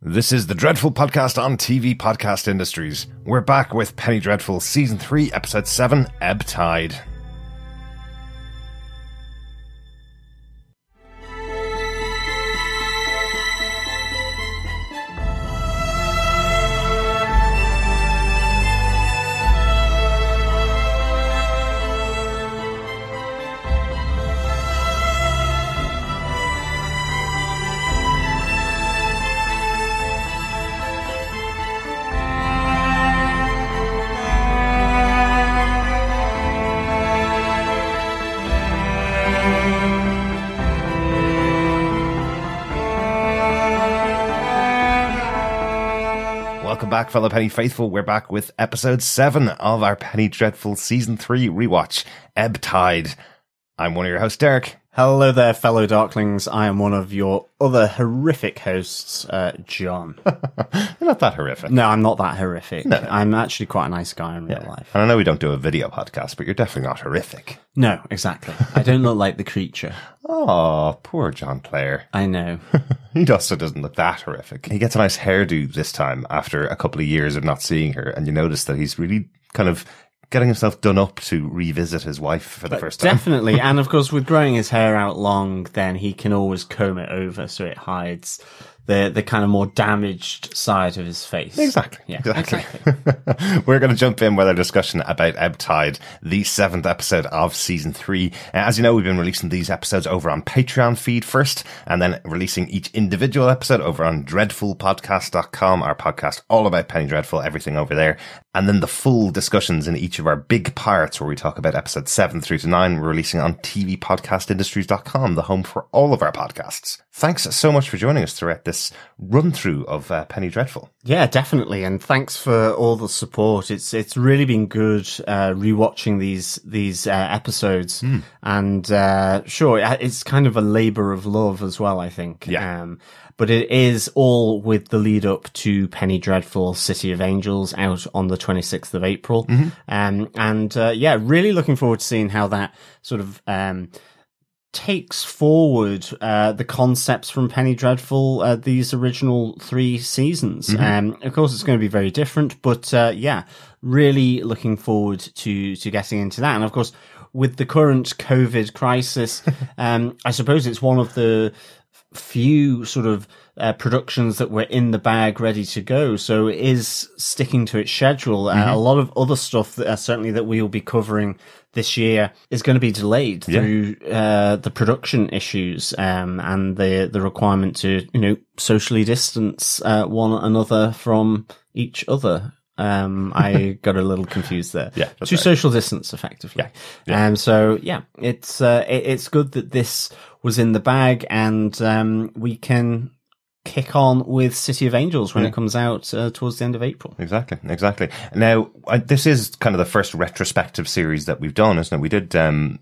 This is the Dreadful Podcast on TV Podcast Industries. We're back with Penny Dreadful Season 3, Episode 7, Ebb Tide. Back, fellow Penny Faithful. We're back with episode 7 of our Penny Dreadful Season 3 rewatch, Ebb Tide. I'm one of your hosts, Derek. Hello there, fellow Darklings. I am one of your other horrific hosts, uh, John. You're not that horrific. no, I'm not that horrific. No. I'm actually quite a nice guy in real life. And I know we don't do a video podcast, but you're definitely not horrific. No, exactly. I don't look like the creature. Oh, poor John Clare. I know. He also doesn't look that horrific. He gets a nice hairdo this time after a couple of years of not seeing her, and you notice that he's really kind of getting himself done up to revisit his wife for the first time. Definitely. and of course, with growing his hair out long, then he can always comb it over so it hides the, the kind of more damaged side of his face. Exactly. Yeah, exactly. We're going to jump in with our discussion about Ebb Tide, the seventh episode of season three. Uh, as you know, we've been releasing these episodes over on Patreon feed first, and then releasing each individual episode over on dreadfulpodcast.com, our podcast all about Penny Dreadful, everything over there. And then the full discussions in each of our big parts where we talk about episode seven through to nine, we're releasing on tvpodcastindustries.com, the home for all of our podcasts. Thanks so much for joining us throughout this run through of uh, Penny Dreadful. Yeah, definitely, and thanks for all the support. It's it's really been good uh, rewatching these these uh, episodes, Hmm. and uh, sure, it's kind of a labor of love as well. I think, Yeah. Um, but it is all with the lead up to Penny Dreadful: City of Angels out on the twenty sixth of April, Mm-hmm. um, and uh, yeah, really looking forward to seeing how that sort of. Um, takes forward uh, the concepts from Penny Dreadful, uh, these original three seasons. Um, of course, it's going to be very different, but uh, yeah, really looking forward to to getting into that. And of course, with the current COVID crisis, um, I suppose it's one of the few sort of uh, productions that were in the bag ready to go. So it is sticking to its schedule. Uh, a lot of other stuff that uh, certainly that we will be covering this year is going to be delayed Yeah. through uh, the production issues um, and the the requirement to you know socially distance uh, one another from each other. Um, I got a little confused there. Yeah, to right. social distance effectively. Yeah. Um, so yeah, it's uh, it, it's good that this was in the bag and um, we can kick on with City of Angels when it comes out uh, towards the end of April. Exactly, exactly. Now, I, this is kind of the first retrospective series that we've done, isn't it? We did um,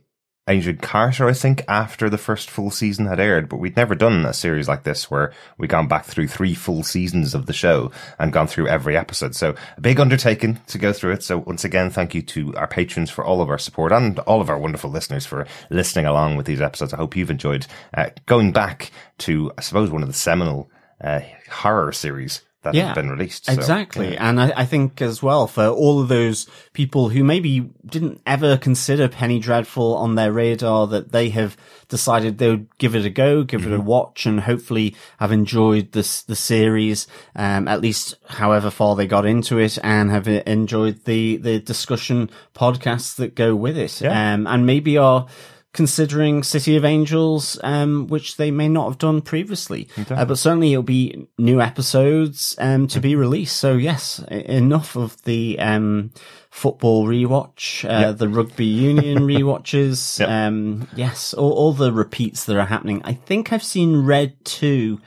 Agent Carter, I think, after the first full season had aired, but we'd never done a series like this where we'd gone back through three full seasons of the show and gone through every episode. So a big undertaking to go through it. So once again, thank you to our patrons for all of our support and all of our wonderful listeners for listening along with these episodes. I hope you've enjoyed uh, going back to, I suppose, one of the seminal uh, horror series that Yeah, have been released. So, Exactly. yeah. And I, I think as well for all of those people who maybe didn't ever consider Penny Dreadful on their radar that they have decided they would give it a go, give Mm-hmm. it a watch and hopefully have enjoyed this, the series, um, at least however far they got into it and have enjoyed the, the discussion podcasts that go with it. Yeah. Um, and maybe are, considering City of Angels, um, which they may not have done previously. Uh, but certainly it'll be new episodes um, to be released. So yes, enough of the um, football rewatch, uh, the rugby union rewatches. Yep. Um, yes, all, all the repeats that are happening. I think I've seen Red 2,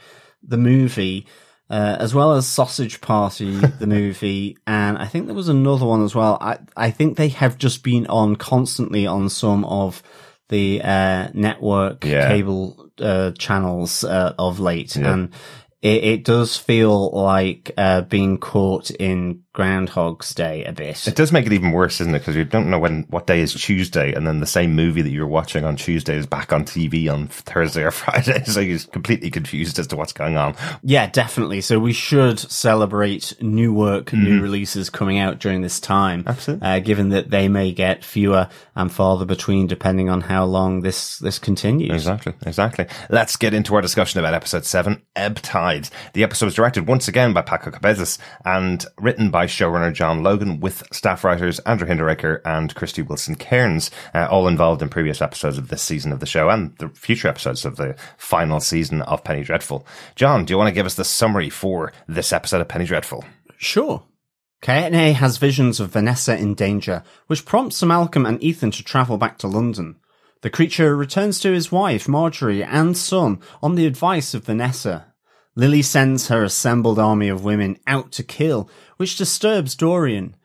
the movie. Uh, as well as Sausage Party, the movie, and I think there was another one as well. I I think they have just been on constantly on some of the uh, network Yeah. cable uh, channels uh, of late, and it, it does feel like uh, being caught in Groundhog's Day a bit. It does make it even worse, isn't it? Because you don't know when what day is Tuesday, and then the same movie that you're watching on Tuesday is back on TV on Thursday or Friday, so you're completely confused as to what's going on. Yeah, definitely. So we should celebrate new work, new releases coming out during this time. Mm-hmm. Absolutely. Uh, given that they may get fewer and farther between depending on how long this, this continues. Exactly, exactly. Let's get into our discussion about episode seven, Ebb Tide. The episode was directed once again by Paco Cabezas and written by showrunner John Logan with staff writers Andrew Hinderaker and Krysty Wilson Cairns, uh, all involved in previous episodes of this season of the show and the future episodes of the final season of Penny Dreadful. John, do you want to give us the summary for this episode of Penny Dreadful? Sure. Kaetenay has visions of Vanessa in danger, which prompts Sir Malcolm and Ethan to travel back to London. The creature returns to his wife, Marjorie, and son on the advice of Vanessa. Lily sends her assembled army of women out to kill, which disturbs Dorian.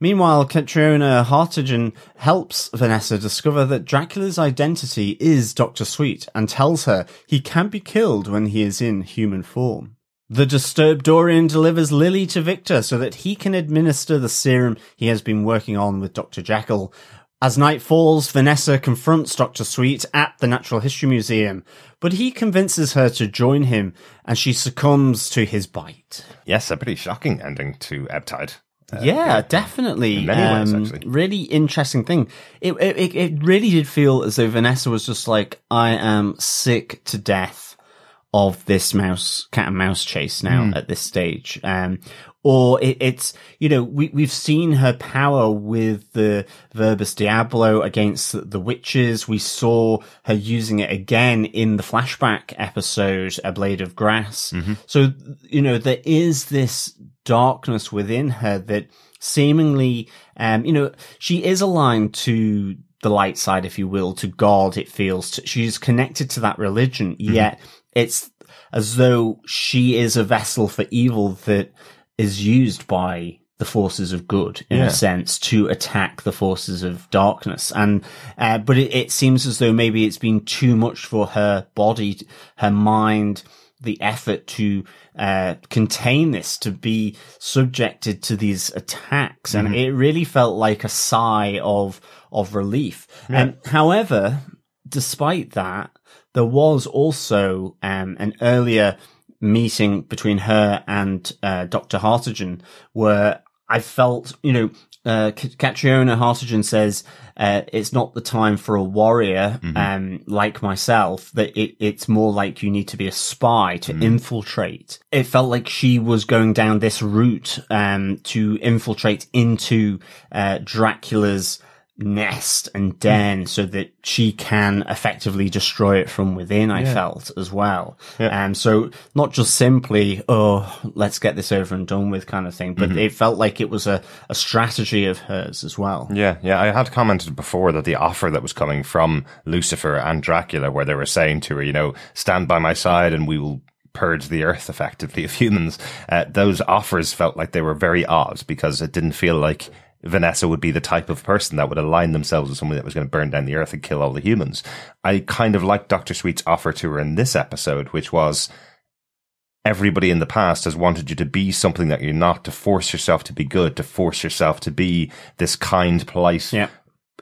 Meanwhile, Catriona Hartigan helps Vanessa discover that Dracula's identity is Dr. Sweet and tells her he can't be killed when he is in human form. The disturbed Dorian delivers Lily to Victor so that he can administer the serum he has been working on with Dr. Jekyll. As night falls, Vanessa confronts Dr. Sweet at the Natural History Museum, but he convinces her to join him and she succumbs to his bite. Yes, a pretty shocking ending to Ebb Tide. yeah, definitely. in many ways, Um, actually. Really interesting thing. It it- it really did feel as though Vanessa was just like, I am sick to death of this mouse cat and mouse chase now Hmm. at this stage. Um, or it, it's you know we we've seen her power with the Verbis Diablo against the witches. We saw her using it again in the flashback episode, A Blade of Grass. Mm-hmm. So you know there is this darkness within her that seemingly, um, you know, she is aligned to the light side, if you will, to God. It feels to, she's connected to that religion, yet it's as though she is a vessel for evil that is used by the forces of good in Yeah. a sense to attack the forces of darkness. And uh, but it, it seems as though maybe it's been too much for her body her mind the effort to uh, contain this to be subjected to these attacks. And it really felt like a sigh of of relief. And however despite that there was also um, an earlier meeting between her and uh, Dr. Hartigan where I felt, you know, uh, Catriona Hartigan says uh, it's not the time for a warrior um, like myself. That it, it's more like you need to be a spy to infiltrate. It felt like she was going down this route um, to infiltrate into uh, Dracula's nest and den so that she can effectively destroy it from within, I felt as well. Yeah. Um, so not just simply, oh, let's get this over and done with kind of thing, but it felt like it was a, a strategy of hers as well. Yeah, yeah. I had commented before that the offer that was coming from Lucifer and Dracula, where they were saying to her, you know, stand by my side and we will purge the earth effectively of humans. Uh, those offers felt like they were very odd because it didn't feel like Vanessa would be the type of person that would align themselves with somebody that was going to burn down the earth and kill all the humans. I kind of liked Dr. Sweet's offer to her in this episode, which was everybody in the past has wanted you to be something that you're not, to force yourself to be good, to force yourself to be this kind, polite, Yeah.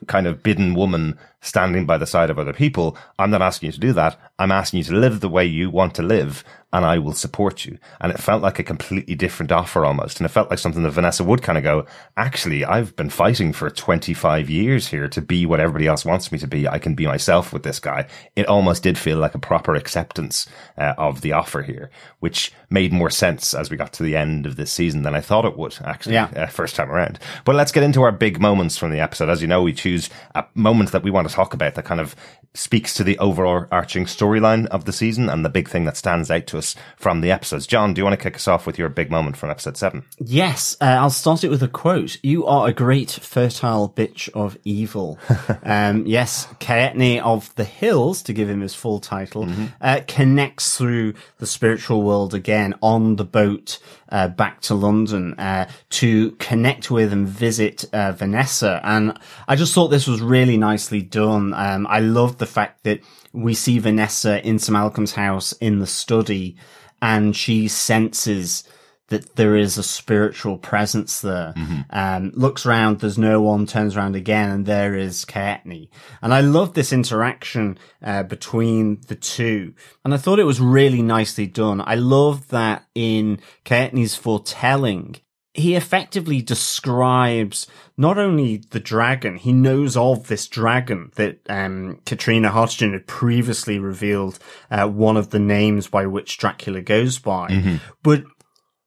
kind of bidden woman standing by the side of other people. I'm not asking you to do that. I'm asking you to live the way you want to live and I will support you. And it felt like a completely different offer almost. And it felt like something that Vanessa would kind of go, actually, I've been fighting for 25 years here to be what everybody else wants me to be. I can be myself with this guy. It almost did feel like a proper acceptance uh, of the offer here, which made more sense as we got to the end of this season than I thought it would actually Yeah. uh, first time around. But let's get into our big moments from the episode. As you know, we choose a moment that we want to talk about that kind of speaks to the overarching storyline of the season and the big thing that stands out to us from the episodes. John, do you want to kick us off with your big moment from episode seven? Yes, uh, I'll start it with a quote. You are a great fertile bitch of evil. um, yes, Kaetenay of the Hills, to give him his full title, uh, connects through the spiritual world again on the boat uh, back to London uh, to connect with and visit uh, Vanessa. And I just thought this was really nicely done. Um, I loved the fact that we see Vanessa in Sir Malcolm's house in the study and she senses that there is a spiritual presence there. Um, looks around, there's no one, turns around again, and there is Kaetenay. And I love this interaction, uh, between the two. And I thought it was really nicely done. I love that in Kaetenay's foretelling, he effectively describes not only the dragon, he knows of this dragon that um, Catriona Hartigan had previously revealed uh, one of the names by which Dracula goes by, but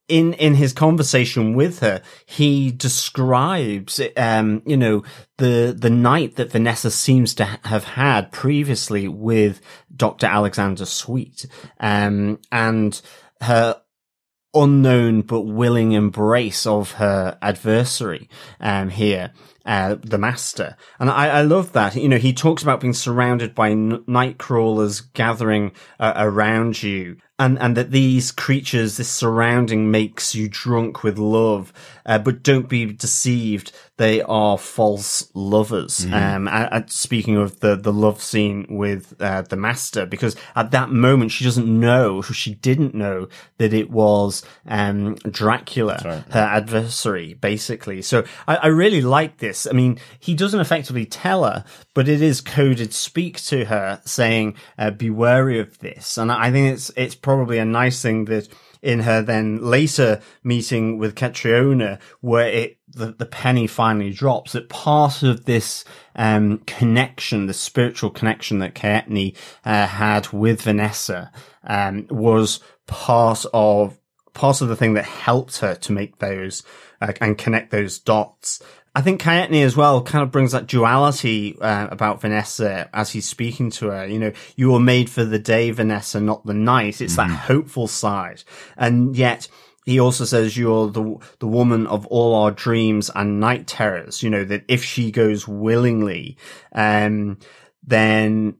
in in his conversation with her, he describes, um, you know, the the night that Vanessa seems to have had previously with Doctor Alexander Sweet, um, and her unknown but willing embrace of her adversary um, here, uh, the master. And I, I love that. You know, he talks about being surrounded by n- night crawlers gathering uh, around you. And, and that these creatures, this surrounding makes you drunk with love. Uh, but don't be deceived. They are false lovers. Um, and, and speaking of the, the love scene with, uh, the master, because at that moment she doesn't know, she didn't know that it was, um, Dracula, her adversary, basically. So I, I really like this. I mean, he doesn't effectively tell her, but it is coded speak to her saying, uh, be wary of this. And I think it's, it's probably a nice thing that in her then later meeting with Catriona, where it, the, the penny finally drops, that part of this, um, connection, the spiritual connection that Kaetenay, uh, had with Vanessa, um, was part of, part of the thing that helped her to make those, uh, and connect those dots. I think Kaetenay as well kind of brings that duality uh, about Vanessa as he's speaking to her. You know, you were made for the day, Vanessa, not the night. It's that hopeful side. And yet he also says you're the, the woman of all our dreams and night terrors. You know, that if she goes willingly, um, then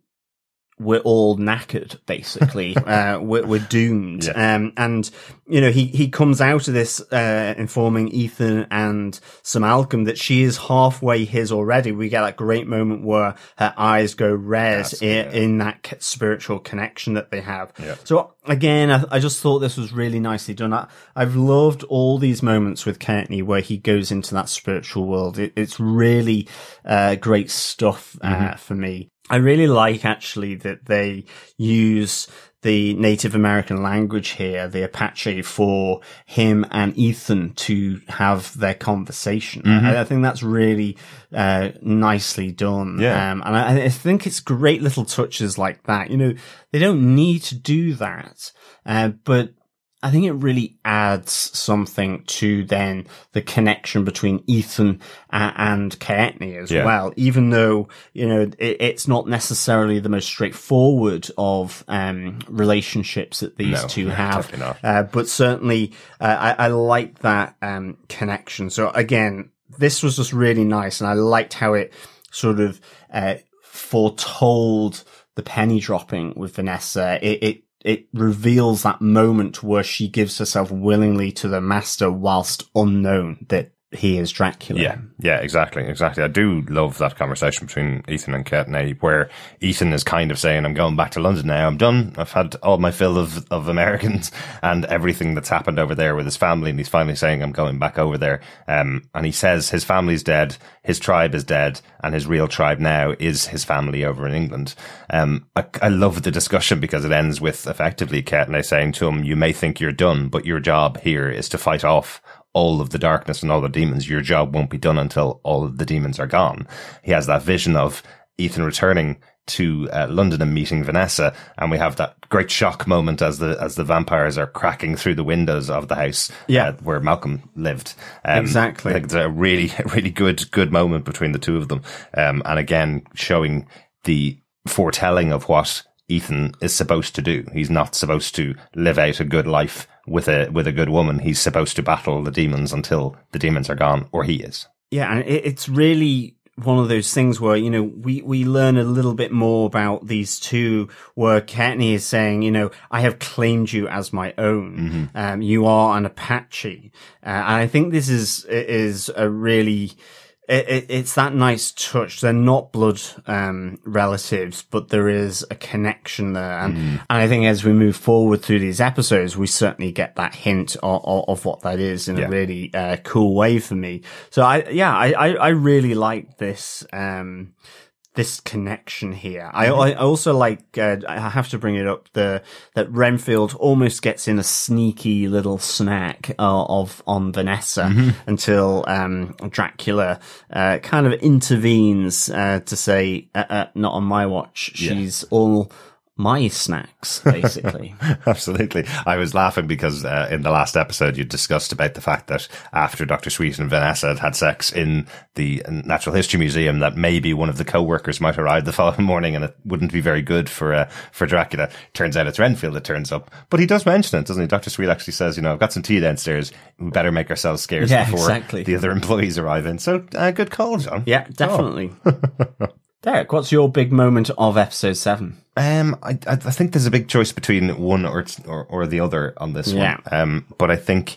we're all knackered, basically. uh, we're, we're doomed. Yeah. Um, and, you know, he, he comes out of this, uh, informing Ethan and Sir Malcolm that she is halfway his already. We get that great moment where her eyes go red in, yeah. in that spiritual connection that they have. Yeah. So again, I, I just thought this was really nicely done. I, I've loved all these moments with Kaetenay where he goes into that spiritual world. It, it's really, uh, great stuff, uh, Mm-hmm. for me. I really like actually that they use the Native American language here, the Apache, for him and Ethan to have their conversation. Mm-hmm. I, I think that's really uh, nicely done. Yeah. Um, and I, I think it's great little touches like that. You know, they don't need to do that, uh, but I think it really adds something to then the connection between Ethan uh, and Kaetenay as Yeah. well, even though, you know, it, it's not necessarily the most straightforward of, um, relationships that these No, two no, have. Uh, but certainly, uh, I, I like that, um, connection. So again, this was just really nice and I liked how it sort of, uh, foretold the penny dropping with Vanessa. It, it, it reveals that moment where she gives herself willingly to the master whilst unknown that he is Dracula. Yeah, yeah, exactly, exactly. I do love that conversation between Ethan and Kaetenay, where Ethan is kind of saying, "I'm going back to London now. I'm done. I've had all my fill of of Americans and everything that's happened over there with his family." And he's finally saying, "I'm going back over there." Um, and he says his family's dead, his tribe is dead, and his real tribe now is his family over in England. Um, I, I love the discussion because it ends with effectively Kaetenay saying to him, "You may think you're done, but your job here is to fight off." All of the darkness and all the demons. Your job won't be done until all of the demons are gone. He has that vision of Ethan returning to uh, London and meeting Vanessa, and we have that great shock moment as the as the vampires are cracking through the windows of the house Yeah. uh, where Malcolm lived. Um, Exactly. It's a really really good good moment between the two of them, um, and again showing the foretelling of what Ethan is supposed to do. He's not supposed to live out a good life with a with a good woman. He's supposed to battle the demons until the demons are gone, or he is. Yeah, and it's really one of those things where, you know, we, we learn a little bit more about these two where Kaetenay is saying, you know, I have claimed you as my own. Um, you are an Apache. Uh, and I think this is, is a really, it, it, it's that nice touch. They're not blood um, relatives, but there is a connection there, and and I think as we move forward through these episodes, we certainly get that hint of, of, of what that is in Yeah. a really uh, cool way for me. So I yeah I I, I really like this. Um, this connection here. I, I also like, uh, I have to bring it up, the, that Renfield almost gets in a sneaky little snack, uh, of, on Vanessa until, um, Dracula, uh, kind of intervenes, uh, to say, uh, uh, not on my watch. She's all my snacks, basically. Absolutely. I was laughing because uh, in the last episode you discussed about the fact that after Dr. Sweet and Vanessa had had sex in the Natural History Museum that maybe one of the co-workers might arrive the following morning and it wouldn't be very good for uh, for Dracula. Turns out it's Renfield that turns up. But he does mention it, doesn't he? Dr. Sweet actually says, you know, I've got some tea downstairs. We better make ourselves scarce Yeah, before exactly. the other employees arrive in. So uh, good call, John. yeah, definitely. Derek, what's your big moment of episode seven? Um, I, I think there's a big choice between one or or, or the other on this Yeah. one. Um, but I think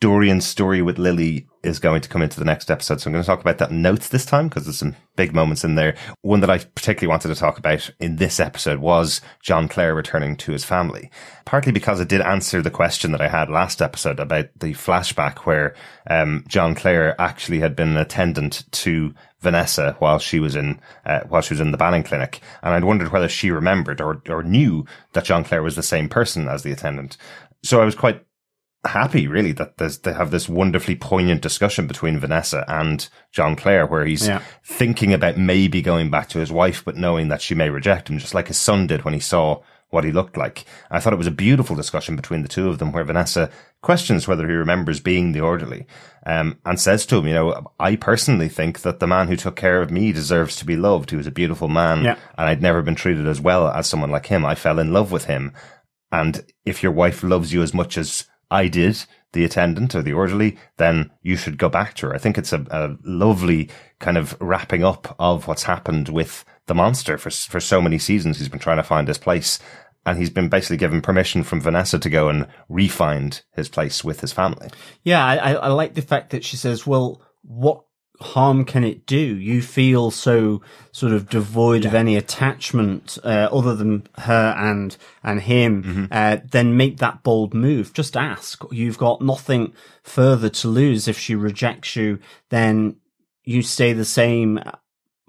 Dorian's story with Lily is going to come into the next episode, so I'm going to talk about that notes this time because there's some big moments in there. One that I particularly wanted to talk about in this episode was John Clare returning to his family, partly because it did answer the question that I had last episode about the flashback where um, John Clare actually had been an attendant to Vanessa while she was in uh, while she was in the Banning clinic, and I'd wondered whether she remembered or or knew that John Clare was the same person as the attendant. So I was quite happy, really, that there's, they have this wonderfully poignant discussion between Vanessa and John Clare, where he's Yeah. thinking about maybe going back to his wife, but knowing that she may reject him, just like his son did when he saw what he looked like. I thought it was a beautiful discussion between the two of them, where Vanessa questions whether he remembers being the orderly, um, and says to him, you know, I personally think that the man who took care of me deserves to be loved. He was a beautiful man, Yeah. and I'd never been treated as well as someone like him. I fell in love with him. And if your wife loves you as much as I did, the attendant or the orderly, then you should go back to her. I think it's a, a lovely kind of wrapping up of what's happened with the monster for, for so many seasons. He's been trying to find his place and he's been basically given permission from Vanessa to go and re-find his place with his family. Yeah, I, I I like the fact that she says, well, what harm can it do? You feel so sort of devoid of any attachment, uh, other than her and, and him, uh, then make that bold move. Just ask. You've got nothing further to lose. If she rejects you, then you stay the same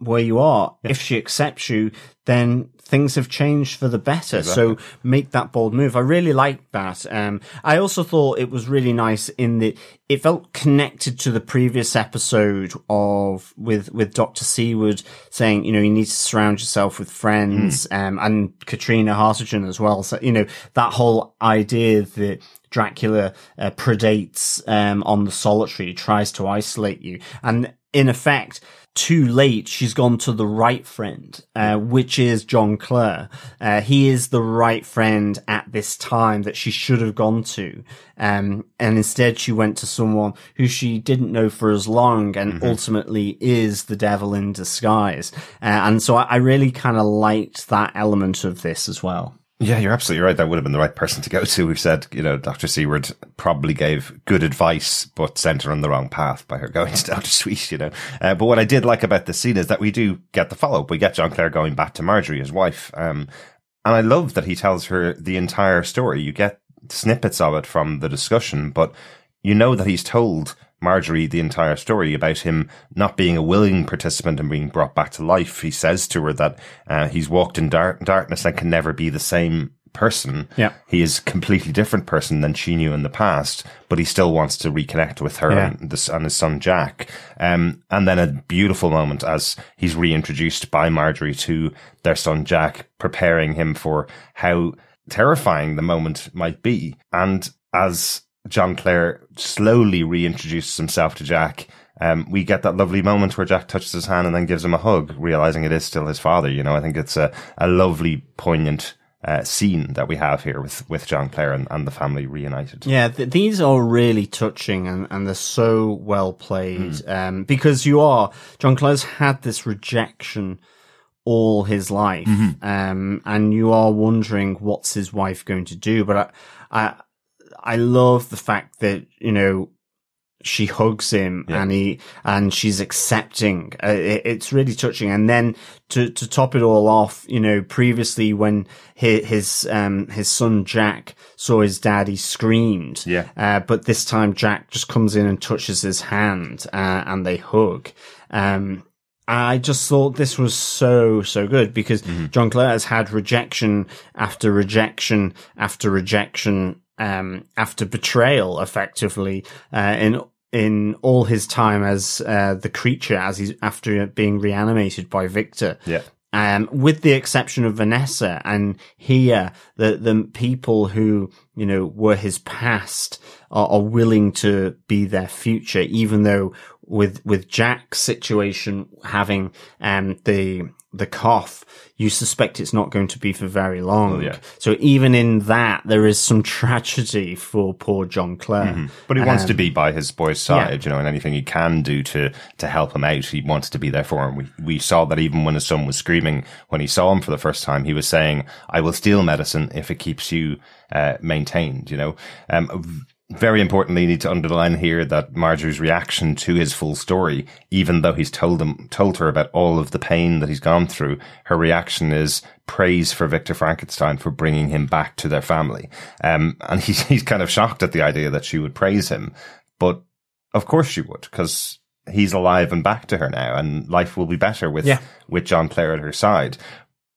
where you are. If she accepts you, then things have changed for the better. So make that bold move. I really liked that. Um, I also thought it was really nice in that it felt connected to the previous episode of with with Doctor Seward saying, you know, you need to surround yourself with friends, um, and Catriona Hartigan as well. So you know that whole idea that Dracula uh, predates um, on the solitary, tries to isolate you, and in effect, too late, she's gone to the right friend, uh, which is John Clare. Uh, he is the right friend at this time that she should have gone to. Um, and instead she went to someone who she didn't know for as long and ultimately is the devil in disguise. Uh, and so I, I really kind of liked that element of this as well. Yeah, you're absolutely right. That would have been the right person to go to. We've said, you know, Dr. Seward probably gave good advice, but sent her on the wrong path by her going to Dr. Sweet, you know. Uh, but what I did like about this scene is that we do get the follow up. We get John Clare going back to Marjorie, his wife. Um, and I love that he tells her the entire story. You get snippets of it from the discussion, but you know that he's told Marjorie the entire story about him not being a willing participant and being brought back to life. He says to her that uh, he's walked in dark- darkness and can never be the same person. Yeah. He is a completely different person than she knew in the past, but he still wants to reconnect with her Yeah. and, this, and his son Jack. Um, and then a beautiful moment as he's reintroduced by Marjorie to their son Jack, preparing him for how terrifying the moment might be. And as John Clare slowly reintroduces himself to Jack, um, we get that lovely moment where Jack touches his hand and then gives him a hug, realizing it is still his father. You know, I think it's a, a lovely, poignant uh, scene that we have here with, with John Clare and, and the family reunited. Yeah, th- these are really touching and, and they're so well played. Um, because you are, John Clare's had this rejection all his life. Um, and you are wondering what's his wife going to do. But I, I, I love the fact that, you know, she hugs him and he and she's accepting. Uh, it, it's really touching. And then to to top it all off, you know, previously when his his um his son Jack saw his dad, he screamed. Yeah. Uh, but this time Jack just comes in and touches his hand uh, and they hug. Um, I just thought this was so, so good because John Clare has had rejection after rejection after rejection, um, after betrayal effectively, uh, in, in all his time as, uh, the creature as he's after being reanimated by Victor. Yeah. Um, with the exception of Vanessa and here, the, the people who, you know, were his past are, are willing to be their future, even though with, with Jack's situation having, um, the, the cough, you suspect it's not going to be for very long. yeah. So even in that, there is some tragedy for poor John Clare. But he wants Um, to be by his boy's side, you know, and anything he can do to to help him out, he wants to be there for him. We we saw that even when his son was screaming when he saw him for the first time, he was saying, "I will steal medicine if it keeps you uh, maintained." You know, um, very importantly, you need to underline here that Marjorie's reaction to his full story, even though he's told him told her about all of the pain that he's gone through, her reaction is praise for Victor Frankenstein for bringing him back to their family. Um, and he's he's kind of shocked at the idea that she would praise him, but of course she would, because he's alive and back to her now, and life will be better with Yeah. with John Clare at her side.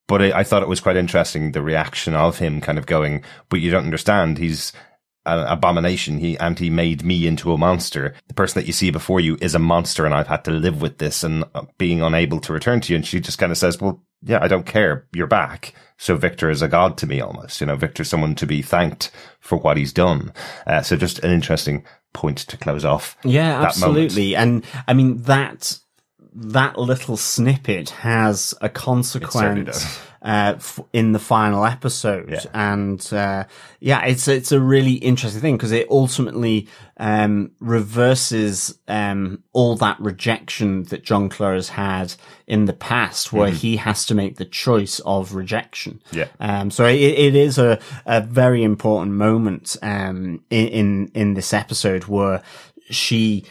But I, I thought it was quite interesting the reaction of him, kind of going, "But you don't understand. He's an abomination. He and he made me into a monster. The person that you see before you is a monster, and I've had to live with this and uh, being unable to return to you." And she just kind of says, "Well, yeah, I don't care. You're back." So Victor is a god to me, almost. You know, Victor's someone to be thanked for what he's done. Uh, so just an interesting point to close off. Yeah, that moment. absolutely. And I mean that that little snippet has a consequence. Uh, f- in the final episode, Yeah. and uh, yeah, it's it's a really interesting thing because it ultimately um, reverses um, all that rejection that John Clare has had in the past, where he has to make the choice of rejection. Yeah. Um, so it, it is a, a very important moment um, in, in in this episode where she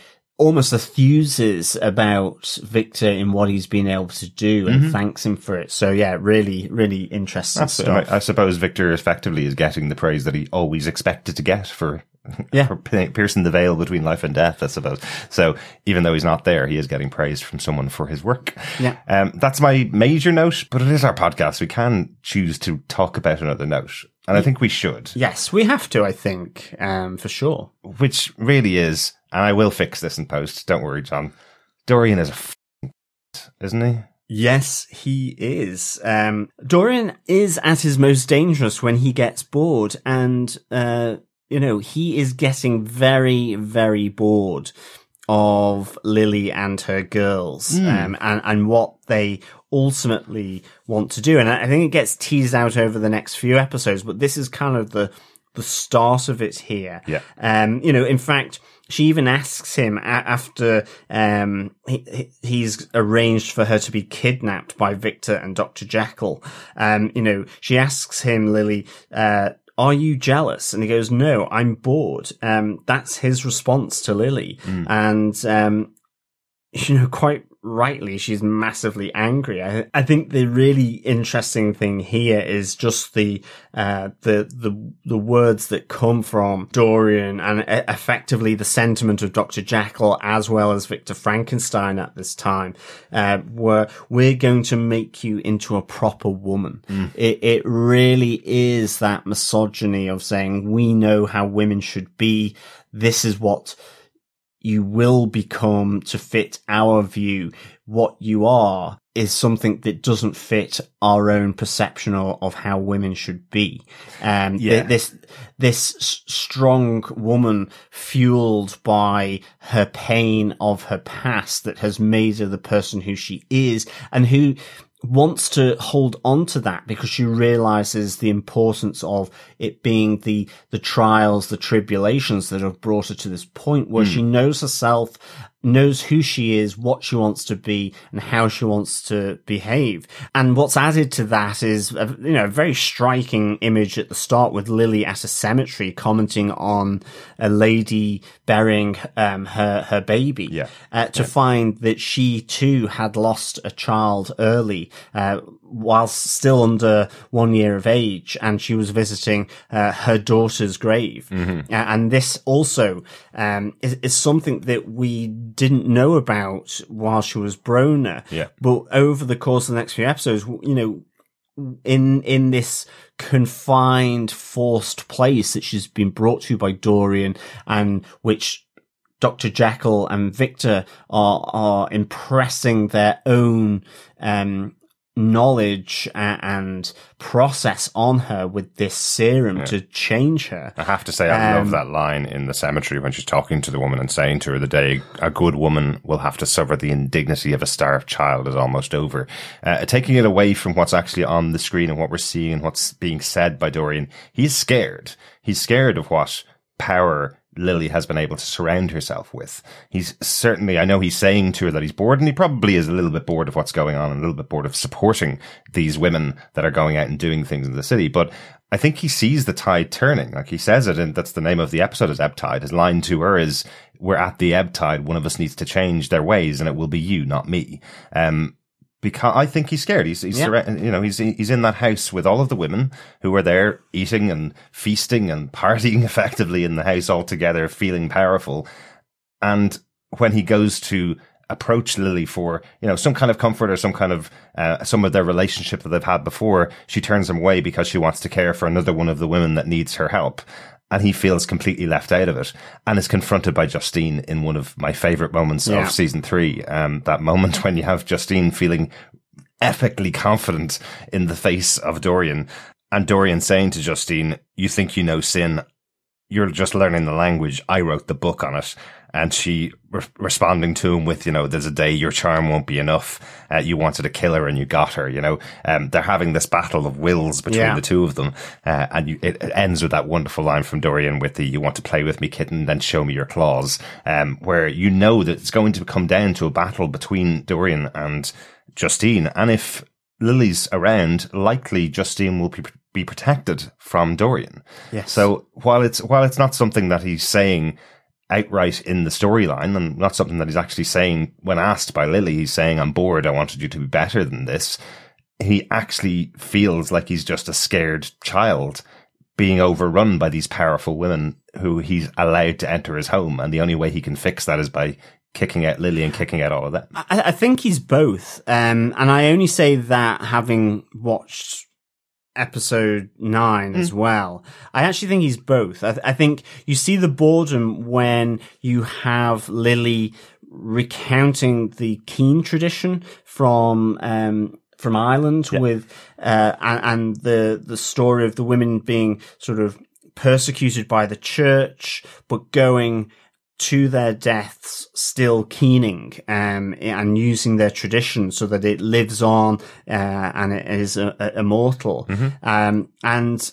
almost enthuses about Victor in what he's been able to do and thanks him for it. So yeah, really, really interesting So stuff. I, I suppose Victor effectively is getting the praise that he always expected to get for, Yeah. for piercing the veil between life and death, I suppose. So even though he's not there, he is getting praise from someone for his work. Yeah. Um, that's my major note, but it is our podcast. We can choose to talk about another note. And I think we should, Yes, we have to, I think, um, for sure. which really is, and I will fix this in post. Don't worry, John. Dorian is a f- isn't he? Yes, he is. Um, Dorian is at his most dangerous when he gets bored and, uh, you know, he is getting very, very bored of Lily and her girls, um, and, and what they ultimately want to do. And I I think it gets teased out over the next few episodes, but this is kind of the, the start of it here. Yeah. Um, you know, in fact, she even asks him a- after um, he, he- he's arranged for her to be kidnapped by Victor and Dr. Jekyll. Um, you know, she asks him, Lily, uh, are you jealous? And he goes, no, I'm bored. Um, that's his response to Lily. And, um, you know, quite rightly, she's massively angry. I, I think the really interesting thing here is just the, uh, the, the, the words that come from Dorian and effectively the sentiment of Dr. Jekyll as well as Victor Frankenstein at this time, uh, where we're going to make you into a proper woman. It, it really is that misogyny of saying, we know how women should be. This is what you will become to fit our view. What you are is something that doesn't fit our own perception of, of how women should be. Um, Yeah. this, this strong woman fueled by her pain of her past that has made her the person who she is and who wants to hold on to that because she realizes the importance of it being the the trials the tribulations that have brought her to this point where hmm. she knows herself knows who she is, what she wants to be, and how she wants to behave. And what's added to that is, a, you know, a very striking image at the start with Lily at a cemetery commenting on a lady burying um, her her baby. Yeah. Uh, to yeah. find that she too had lost a child early, uh, whilst still under one year of age, and she was visiting uh, her daughter's grave. Mm-hmm. and this also um, is, is something that we didn't know about while she was Brona. Yeah. But over the course of the next few episodes, you know, in in this confined, forced place that she's been brought to by Dorian, and which Dr. Jekyll and Victor are are impressing their own um, knowledge and process on her with this serum yeah. to change her. I have to say, I um, love that line in the cemetery when she's talking to the woman and saying to her, the day a good woman will have to suffer the indignity of a starved child is almost over. Uh, taking it away from what's actually on the screen and what we're seeing and what's being said by Dorian, he's scared. He's scared of what power Lily has been able to surround herself with. He's certainly, I know he's saying to her that he's bored and he probably is a little bit bored of what's going on and a little bit bored of supporting these women that are going out and doing things in the city. But I think he sees the tide turning. Like he says it, and that's the name of the episode is ebb tide. His line to her is, we're at the ebb tide. One of us needs to change their ways and it will be you, not me. Um, because I think he's scared. He's, he's yeah. you know, he's, he's in that house with all of the women who are there eating and feasting and partying effectively in the house all together, feeling powerful. And when he goes to approach Lily for, you know, some kind of comfort or some kind of, uh, some of their relationship that they've had before, she turns him away because she wants to care for another one of the women that needs her help and he feels completely left out of it and is confronted by Justine in one of my favorite moments yeah. of season three. Um, that moment when you have Justine feeling epically confident in the face of Dorian and Dorian saying to Justine, you think you know sin. You're just learning the language. I wrote the book on it and she re- responding to him with, you know, there's a day your charm won't be enough. Uh, you wanted to kill her and you got her, you know. Um, they're having this battle of wills between yeah. the two of them. Uh, and you, it, it, ends with that wonderful line from Dorian with the, you want to play with me, kitten, then show me your claws. Um, where you know that it's going to come down to a battle between Dorian and Justine. And if Lily's around, likely Justine will be, be protected from Dorian. Yes. So while it's, while it's not something that he's saying, outright in the storyline and not something that he's actually saying when asked by Lily. He's saying, I'm bored. I wanted you to be better than this. He actually feels like he's just a scared child being overrun by these powerful women who he's allowed to enter his home. And the only way he can fix that is by kicking out Lily and kicking out all of that. I, I think he's both. Um, and I only say that having watched episode nine mm. as well. I actually think he's both. I, th- I, think you see the boredom when you have Lily recounting the Keen tradition from, um, from Ireland yeah. with, uh, and, and the, the story of the women being sort of persecuted by the church, but going, to their deaths still keening um, and using their tradition so that it lives on uh, and it is uh, uh immortal. Mm-hmm. Um, and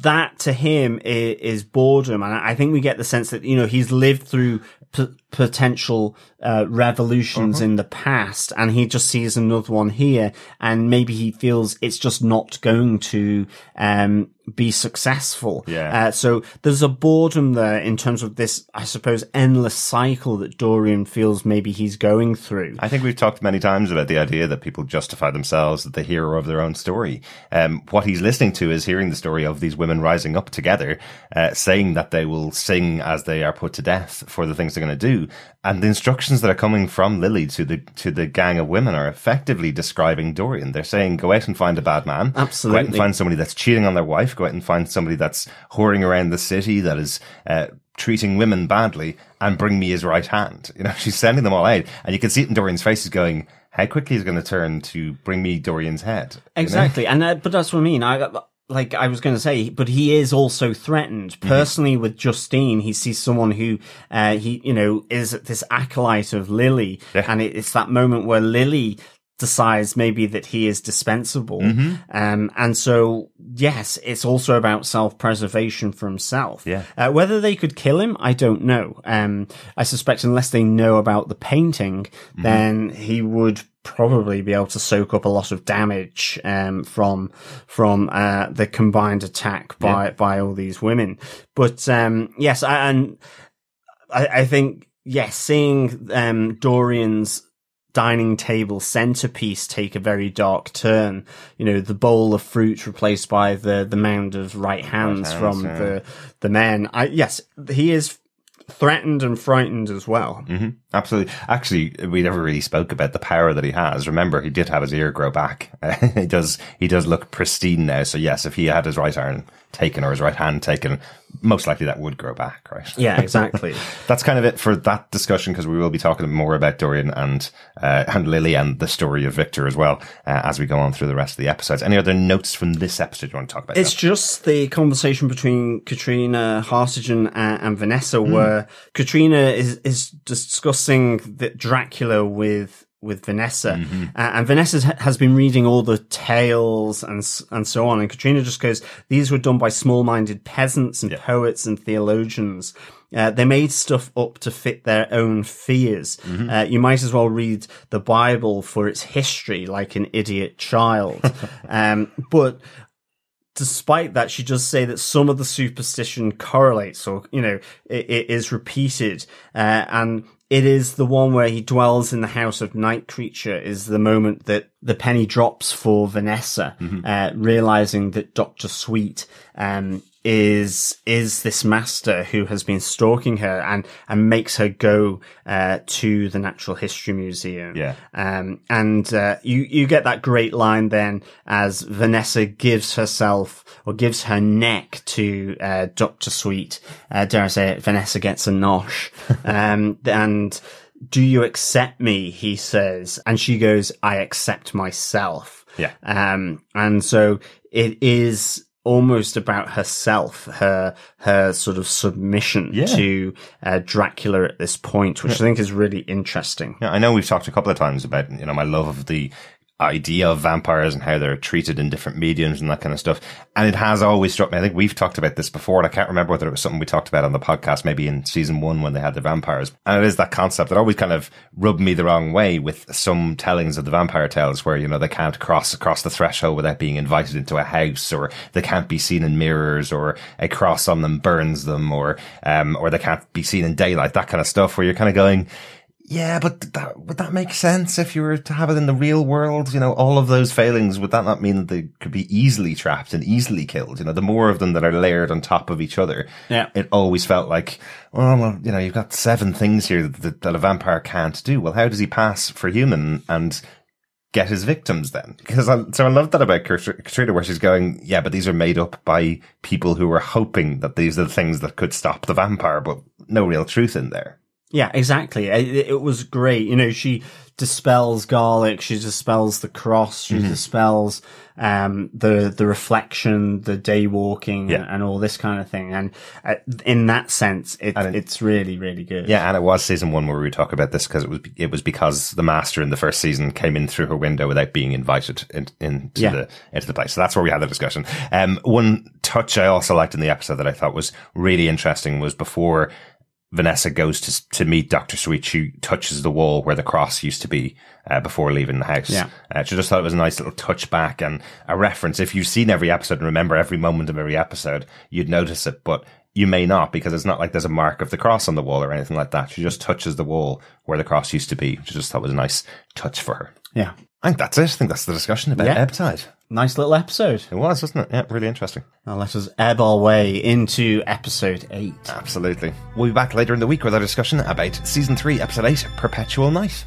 that to him is, is, boredom. And I think we get the sense that, you know, he's lived through p- potential uh, revolutions mm-hmm. in the past and he just sees another one here and maybe he feels it's just not going to um, be successful. Yeah. Uh, so there's a boredom there in terms of this, I suppose, endless cycle that Dorian feels maybe he's going through. I think we've talked many times about the idea that people justify themselves as the hero of their own story. Um, what he's listening to is hearing the story of these women rising up together, uh, saying that they will sing as they are put to death for the things they're going to do. And the instructions that are coming from Lily to the to the gang of women are effectively describing Dorian. They're saying, "Go out and find a bad man. Absolutely, go out and find somebody that's cheating on their wife. Go out and find somebody that's whoring around the city that is." Uh, treating women badly and bring me his right hand. You know, she's sending them all out and you can see it in Dorian's face. He's going, how quickly is going to turn to bring me Dorian's head? Exactly. You know? And, uh, but that's what I mean. I, like I was going to say, but he is also threatened mm-hmm. personally mm-hmm. with Justine. He sees someone who, uh, he, you know, is this acolyte of Lily. Yeah. And it, it's that moment where Lily decides maybe that he is dispensable. Mm-hmm. Um, and so, yes, it's also about self-preservation for himself. Yeah. Uh, whether they could kill him, I don't know. Um, I suspect unless they know about the painting, Mm-hmm. then he would probably be able to soak up a lot of damage, um, from, from, uh, the combined attack by, by all these women. But, um, yes, I, and I, I think, yes, seeing, um, Dorian's dining table centerpiece take a very dark turn. You know, the bowl of fruit replaced by the, the mound of right hands, hands, from yeah. the, the men. I, yes, he is threatened and frightened as well. hmm Absolutely. Actually, we never really spoke about the power that he has. Remember, he did have his ear grow back. he does. He does look pristine now. So yes, if he had his right arm taken or his right hand taken, most likely that would grow back, right? Yeah, exactly. That's kind of it for that discussion because we will be talking more about Dorian and uh, and Lily and the story of Victor as well uh, as we go on through the rest of the episodes. Any other notes from this episode you want to talk about? It's just the conversation between Catriona Hartigan and, and Vanessa, where Catriona is is discussing the Dracula with with Vanessa, uh, and Vanessa has been reading all the tales and and so on, and Catriona just goes, "These were done by small-minded peasants and poets and theologians." Uh, they made stuff up to fit their own fears. Uh, you might as well read the Bible for its history, like an idiot child. um, but despite that, she does say that some of the superstition correlates or, you know, it, it is repeated. Uh, and it is the one where he dwells in the house of night creature is the moment that the penny drops for Vanessa, uh, realizing that Dr. Sweet, um, is is this master who has been stalking her and and makes her go uh, to the Natural History Museum. Yeah. Um, and uh, you you get that great line then as Vanessa gives herself or gives her neck to uh, Doctor Sweet. Uh, dare I say it? Vanessa gets a nosh. um, and do you accept me? He says, and she goes, "I accept myself." Yeah. Um, and so it is almost about herself, her her sort of submission Yeah. to uh, Dracula at this point, which I think is really interesting. Yeah, I know we've talked a couple of times about, you know, my love of the idea of vampires and how they're treated in different mediums and that kind of stuff. And it has always struck me. I think we've talked about this before and I can't remember whether it was something we talked about on the podcast, maybe in season one when they had the vampires. And it is that concept that always kind of rubbed me the wrong way with some tellings of the vampire tales where, you know, they can't cross across the threshold without being invited into a house or they can't be seen in mirrors or a cross on them burns them or, um, or they can't be seen in daylight, that kind of stuff where you're kind of going, yeah, but that, would that make sense if you were to have it in the real world? You know, all of those failings, would that not mean that they could be easily trapped and easily killed? You know, the more of them that are layered on top of each other, Yeah. it always felt like, well, well, you know, you've got seven things here that, that a vampire can't do. Well, how does he pass for human and get his victims then? Because I, so I love that about Katr- Catriona where she's going, yeah, but these are made up by people who were hoping that these are the things that could stop the vampire, but no real truth in there. Yeah, exactly. It, it was great. You know, she dispels garlic, she dispels the cross, she Mm-hmm. dispels um, the the reflection, the day walking, Yeah. and all this kind of thing. And uh, in that sense, it, it- it's really, really good. Yeah, and it was season one where we talk about this because it was it was because the master in the first season came in through her window without being invited in, into Yeah. the into the place. So that's where we had the discussion. Um, one touch I also liked in the episode that I thought was really interesting was before Vanessa goes to to meet Doctor Sweet. She touches the wall where the cross used to be uh, before leaving the house. Yeah. Uh, she just thought it was a nice little touch back and a reference. If you've seen every episode and remember every moment of every episode, you'd notice it, but you may not because it's not like there's a mark of the cross on the wall or anything like that. She just touches the wall where the cross used to be, which I just thought was a nice touch for her. Yeah. I think that's it. I think that's the discussion about Yeah. Ebb Tide. Nice little episode. It was, wasn't it? Yeah, really interesting. Now let us ebb our way into episode eight. Absolutely. We'll be back later in the week with our discussion about season three, episode eight, Perpetual Night.